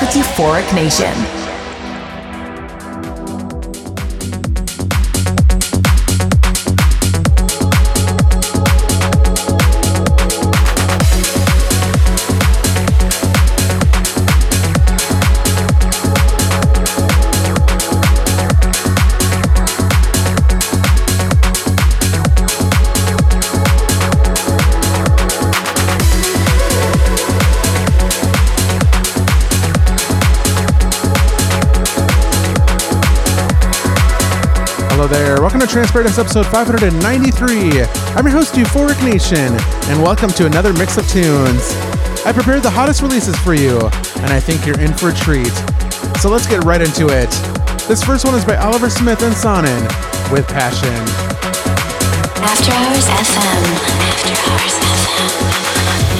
With Euphoric Nation. Welcome Trance Paradise episode 593. I'm your host, Euphoric Nation, and welcome to another mix of tunes. I prepared the hottest releases for you, and I think you're in for a treat. So let's get right into it. This first one is by Oliver Smith and Sonnen with Passion. After Hours FM. After Hours FM.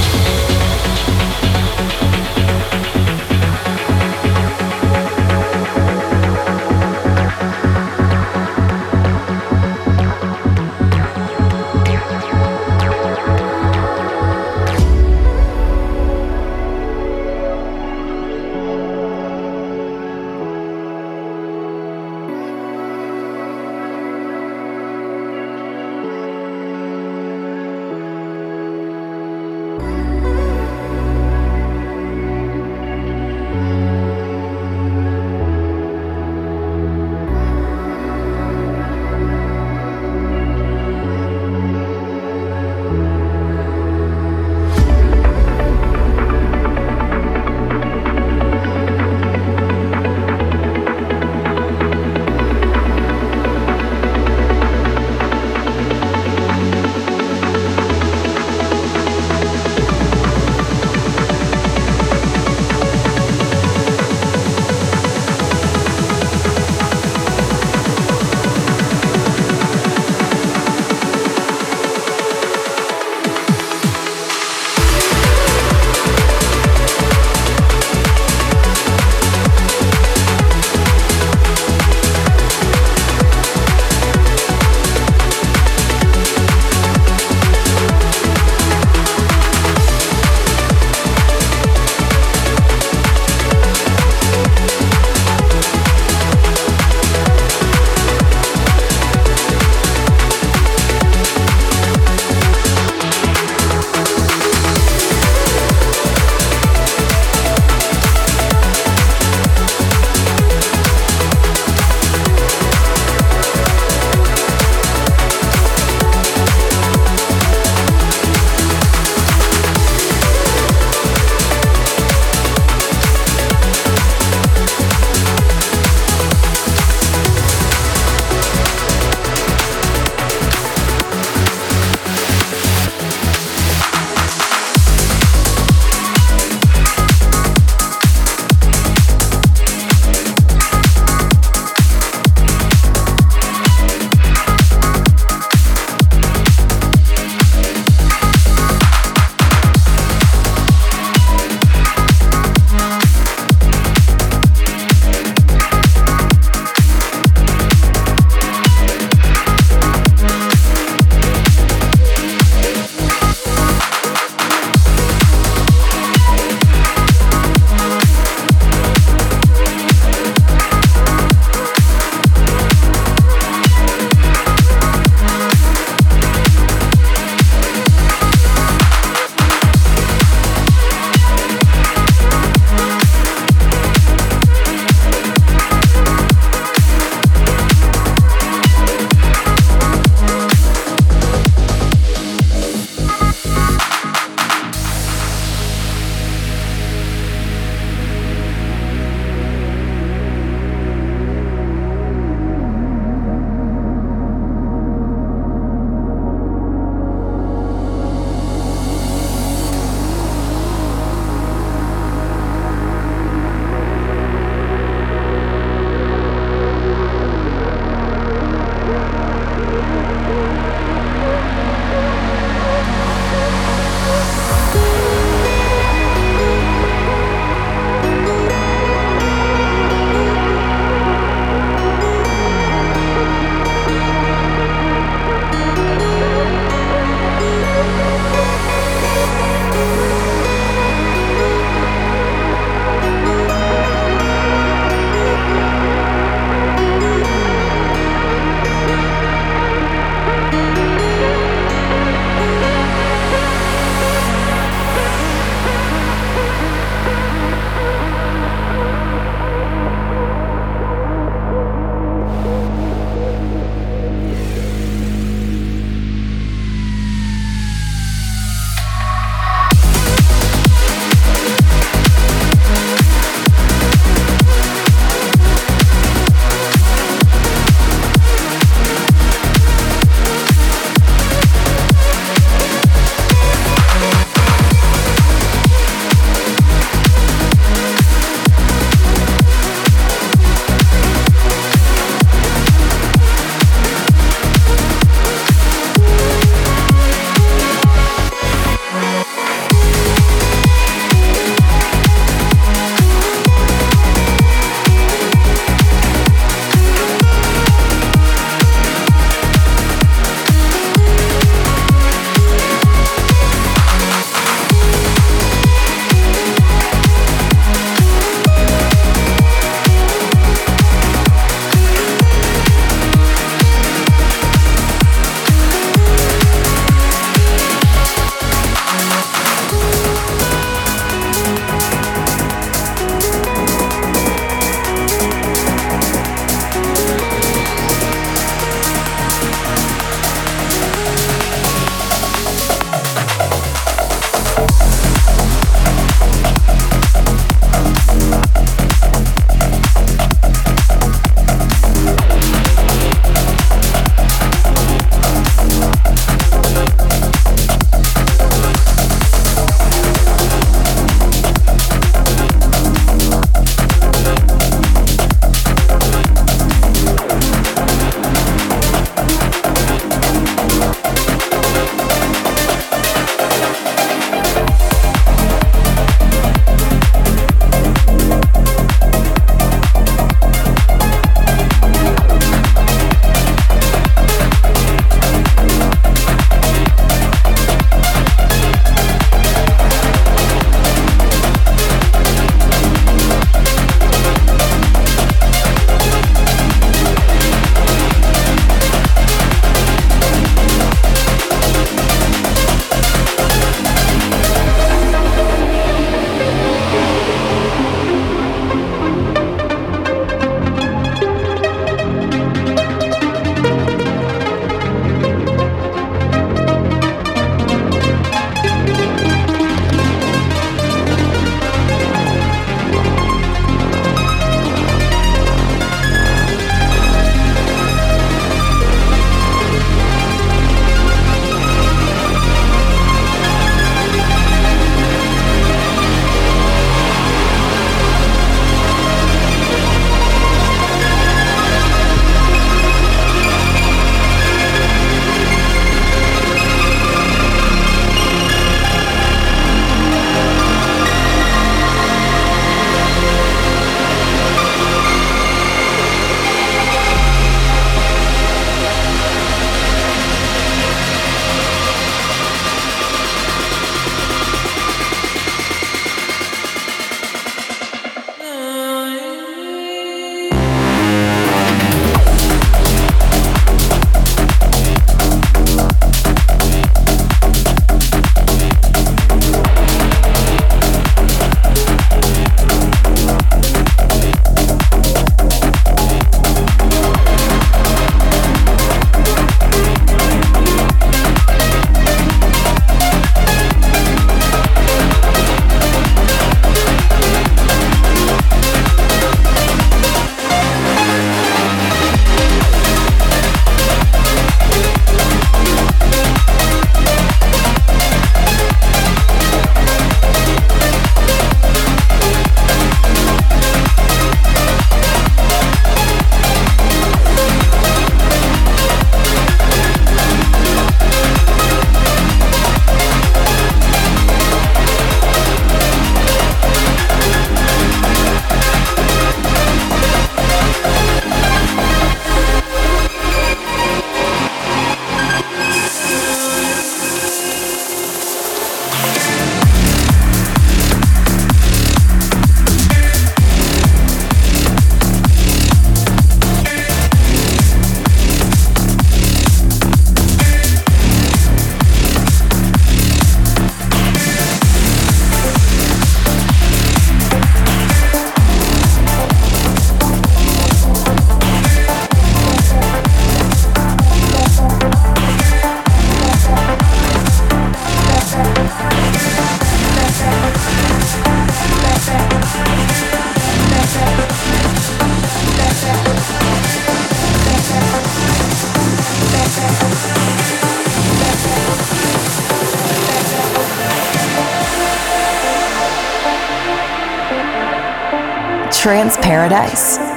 Trance Paradise.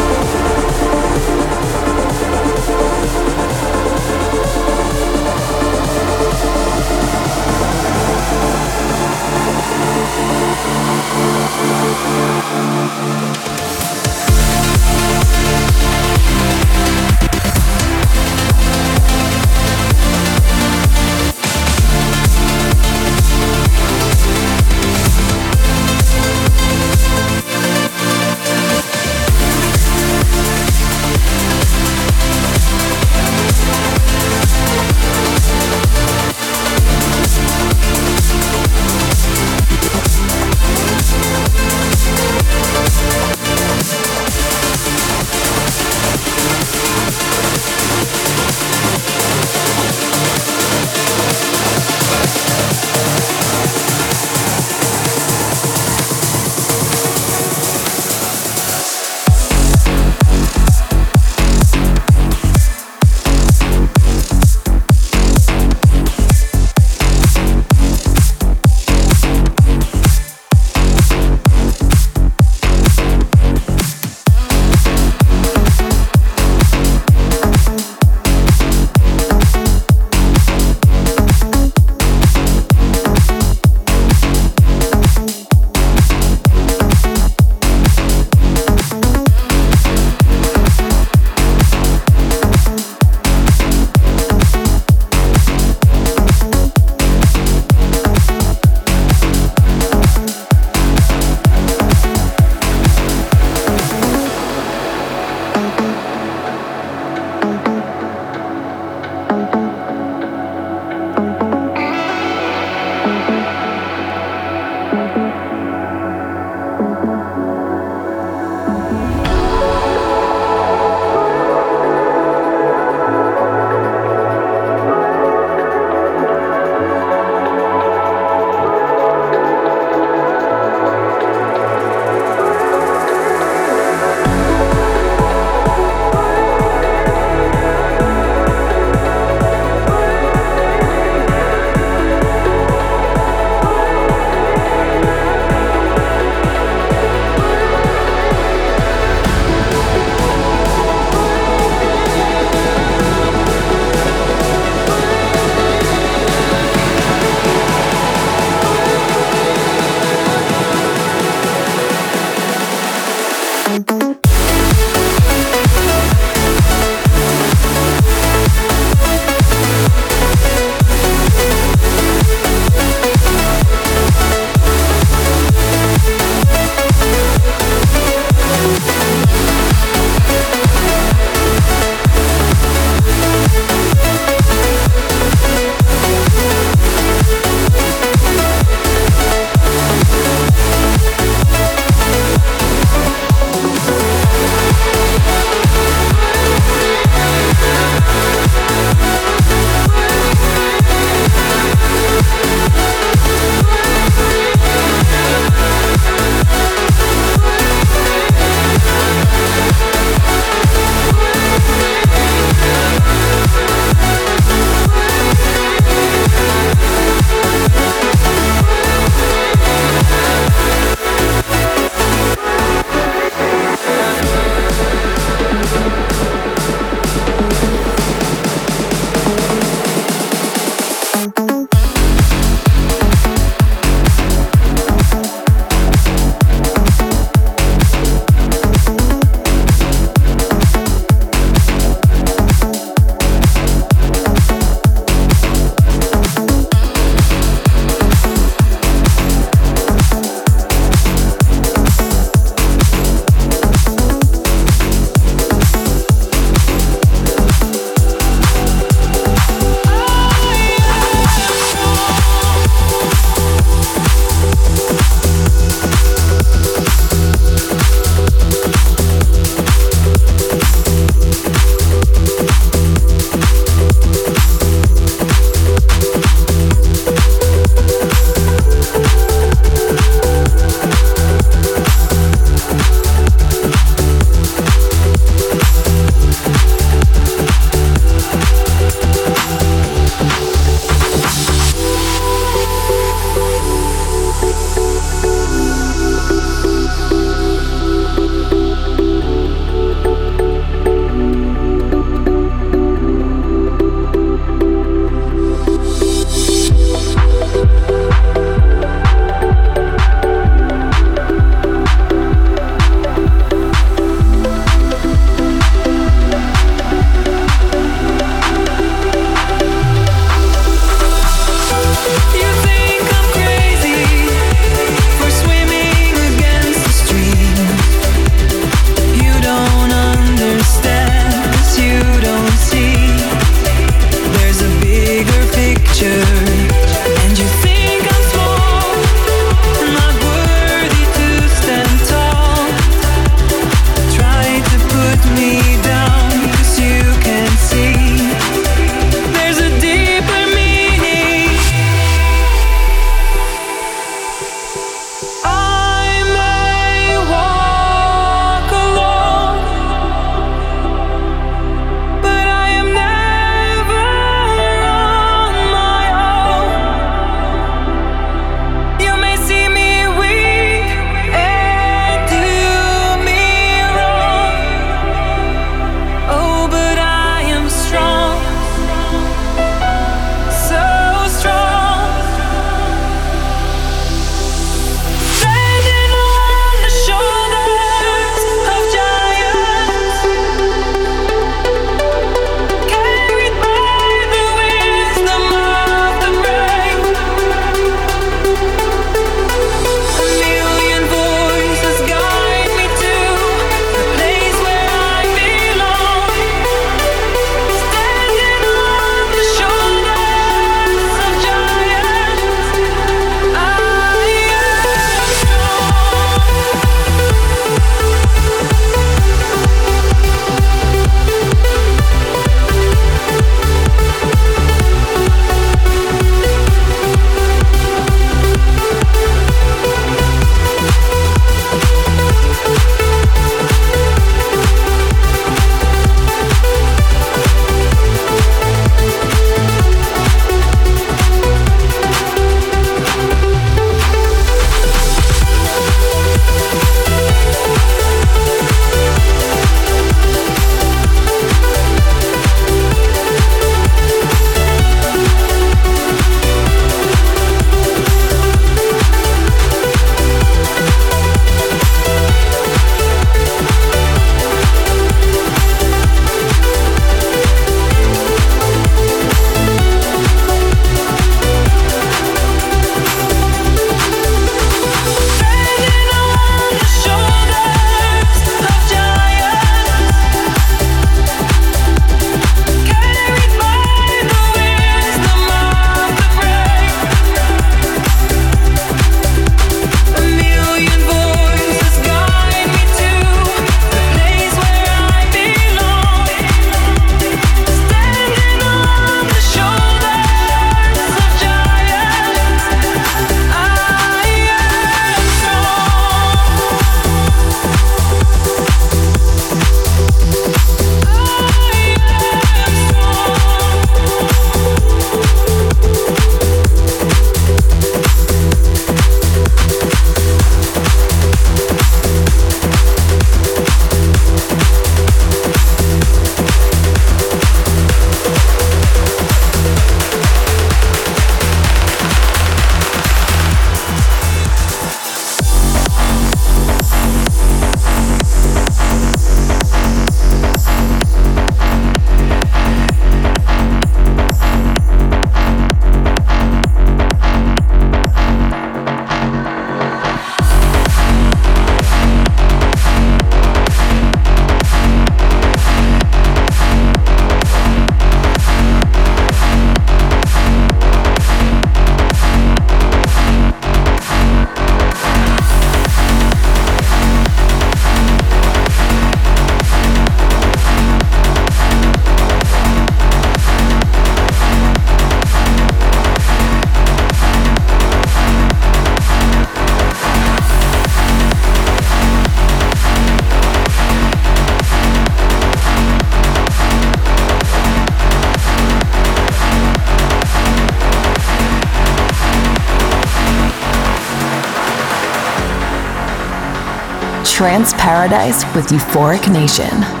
Trance Paradise with Euphoric Nation.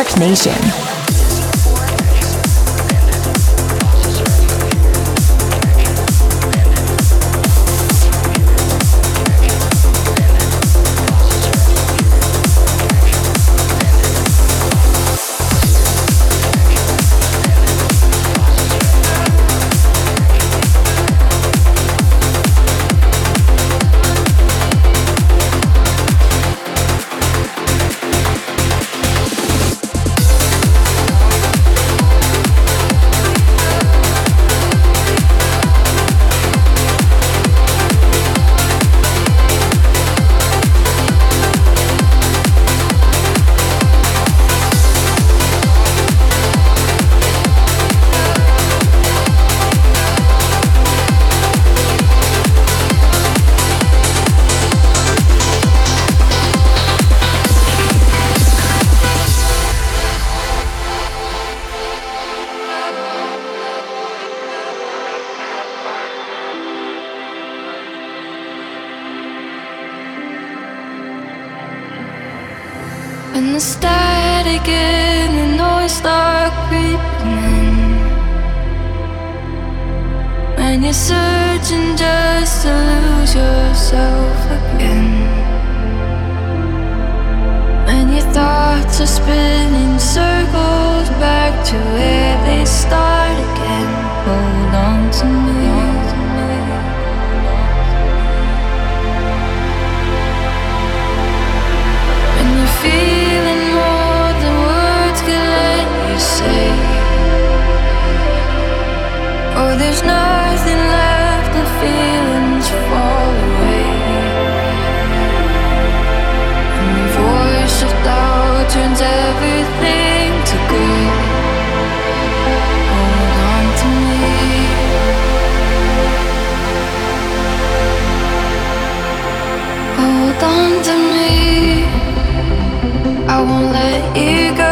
Euphoric Nation. illusion just to lose yourself again. When your thoughts are spinning circles back to where they start again, hold on to me. feeling more than words can let you say. Oh, there's no turns everything to good. Hold on to me. Hold on to me. I won't let you go.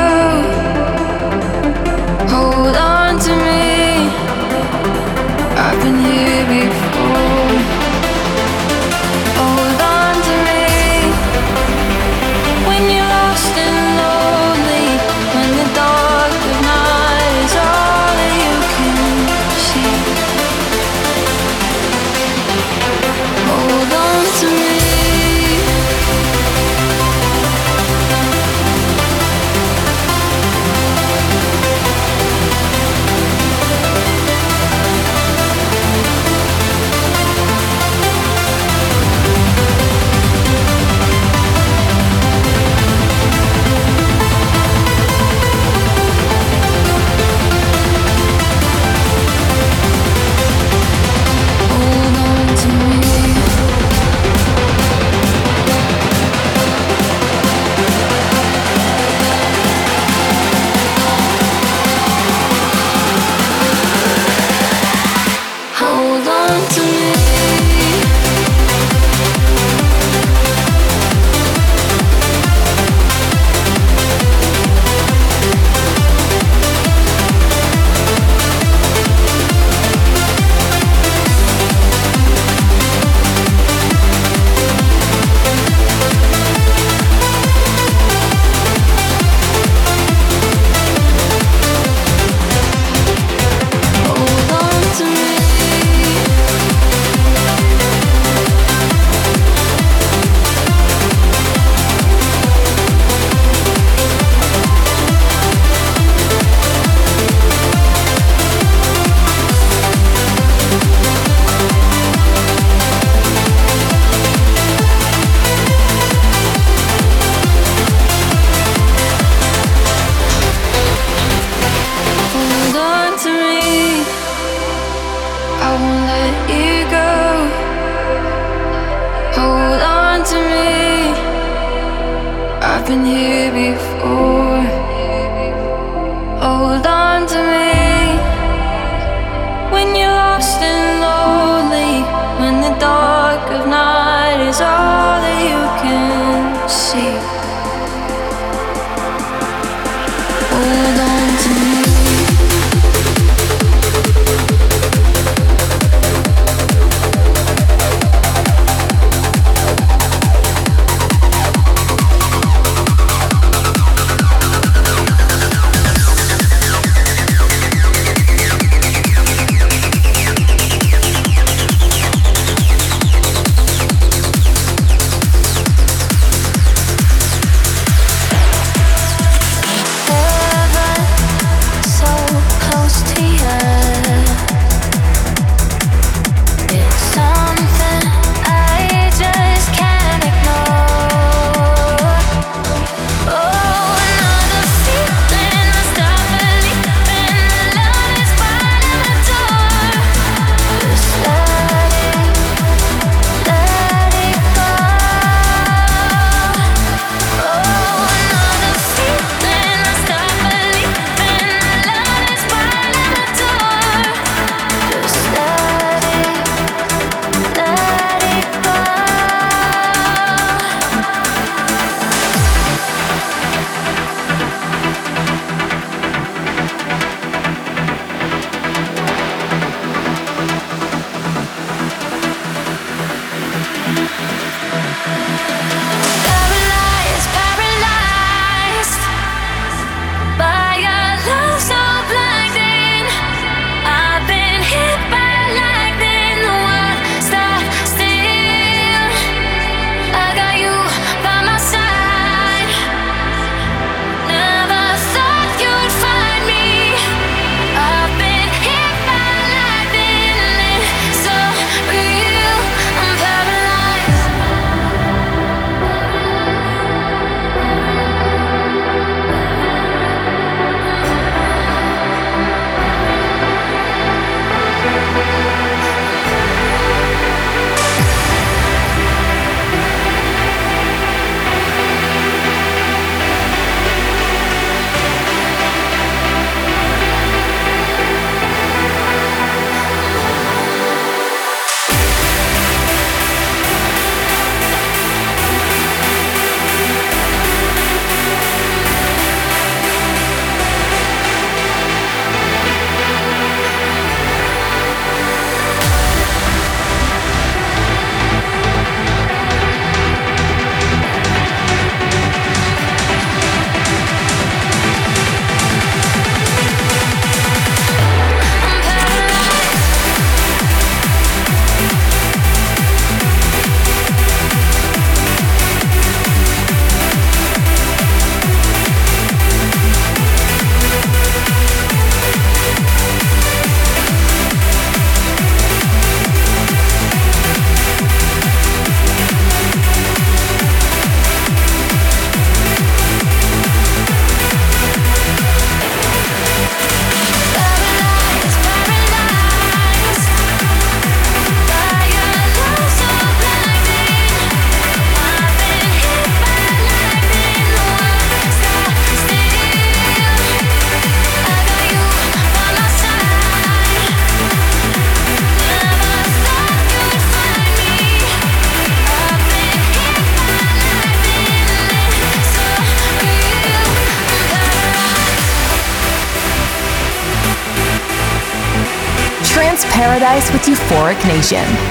Euphoric Nation.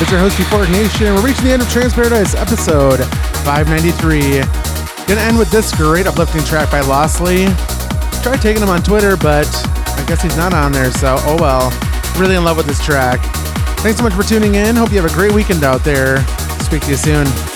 It's your host, Euphoric Nation. We're reaching the end of Trance Paradise episode 593. Gonna end with this great uplifting track by Lostly. Tried taking him on Twitter, but I guess he's not on there, so oh well. Really in love with this track. Thanks so much for tuning in. Hope you have a great weekend out there. Speak to you soon.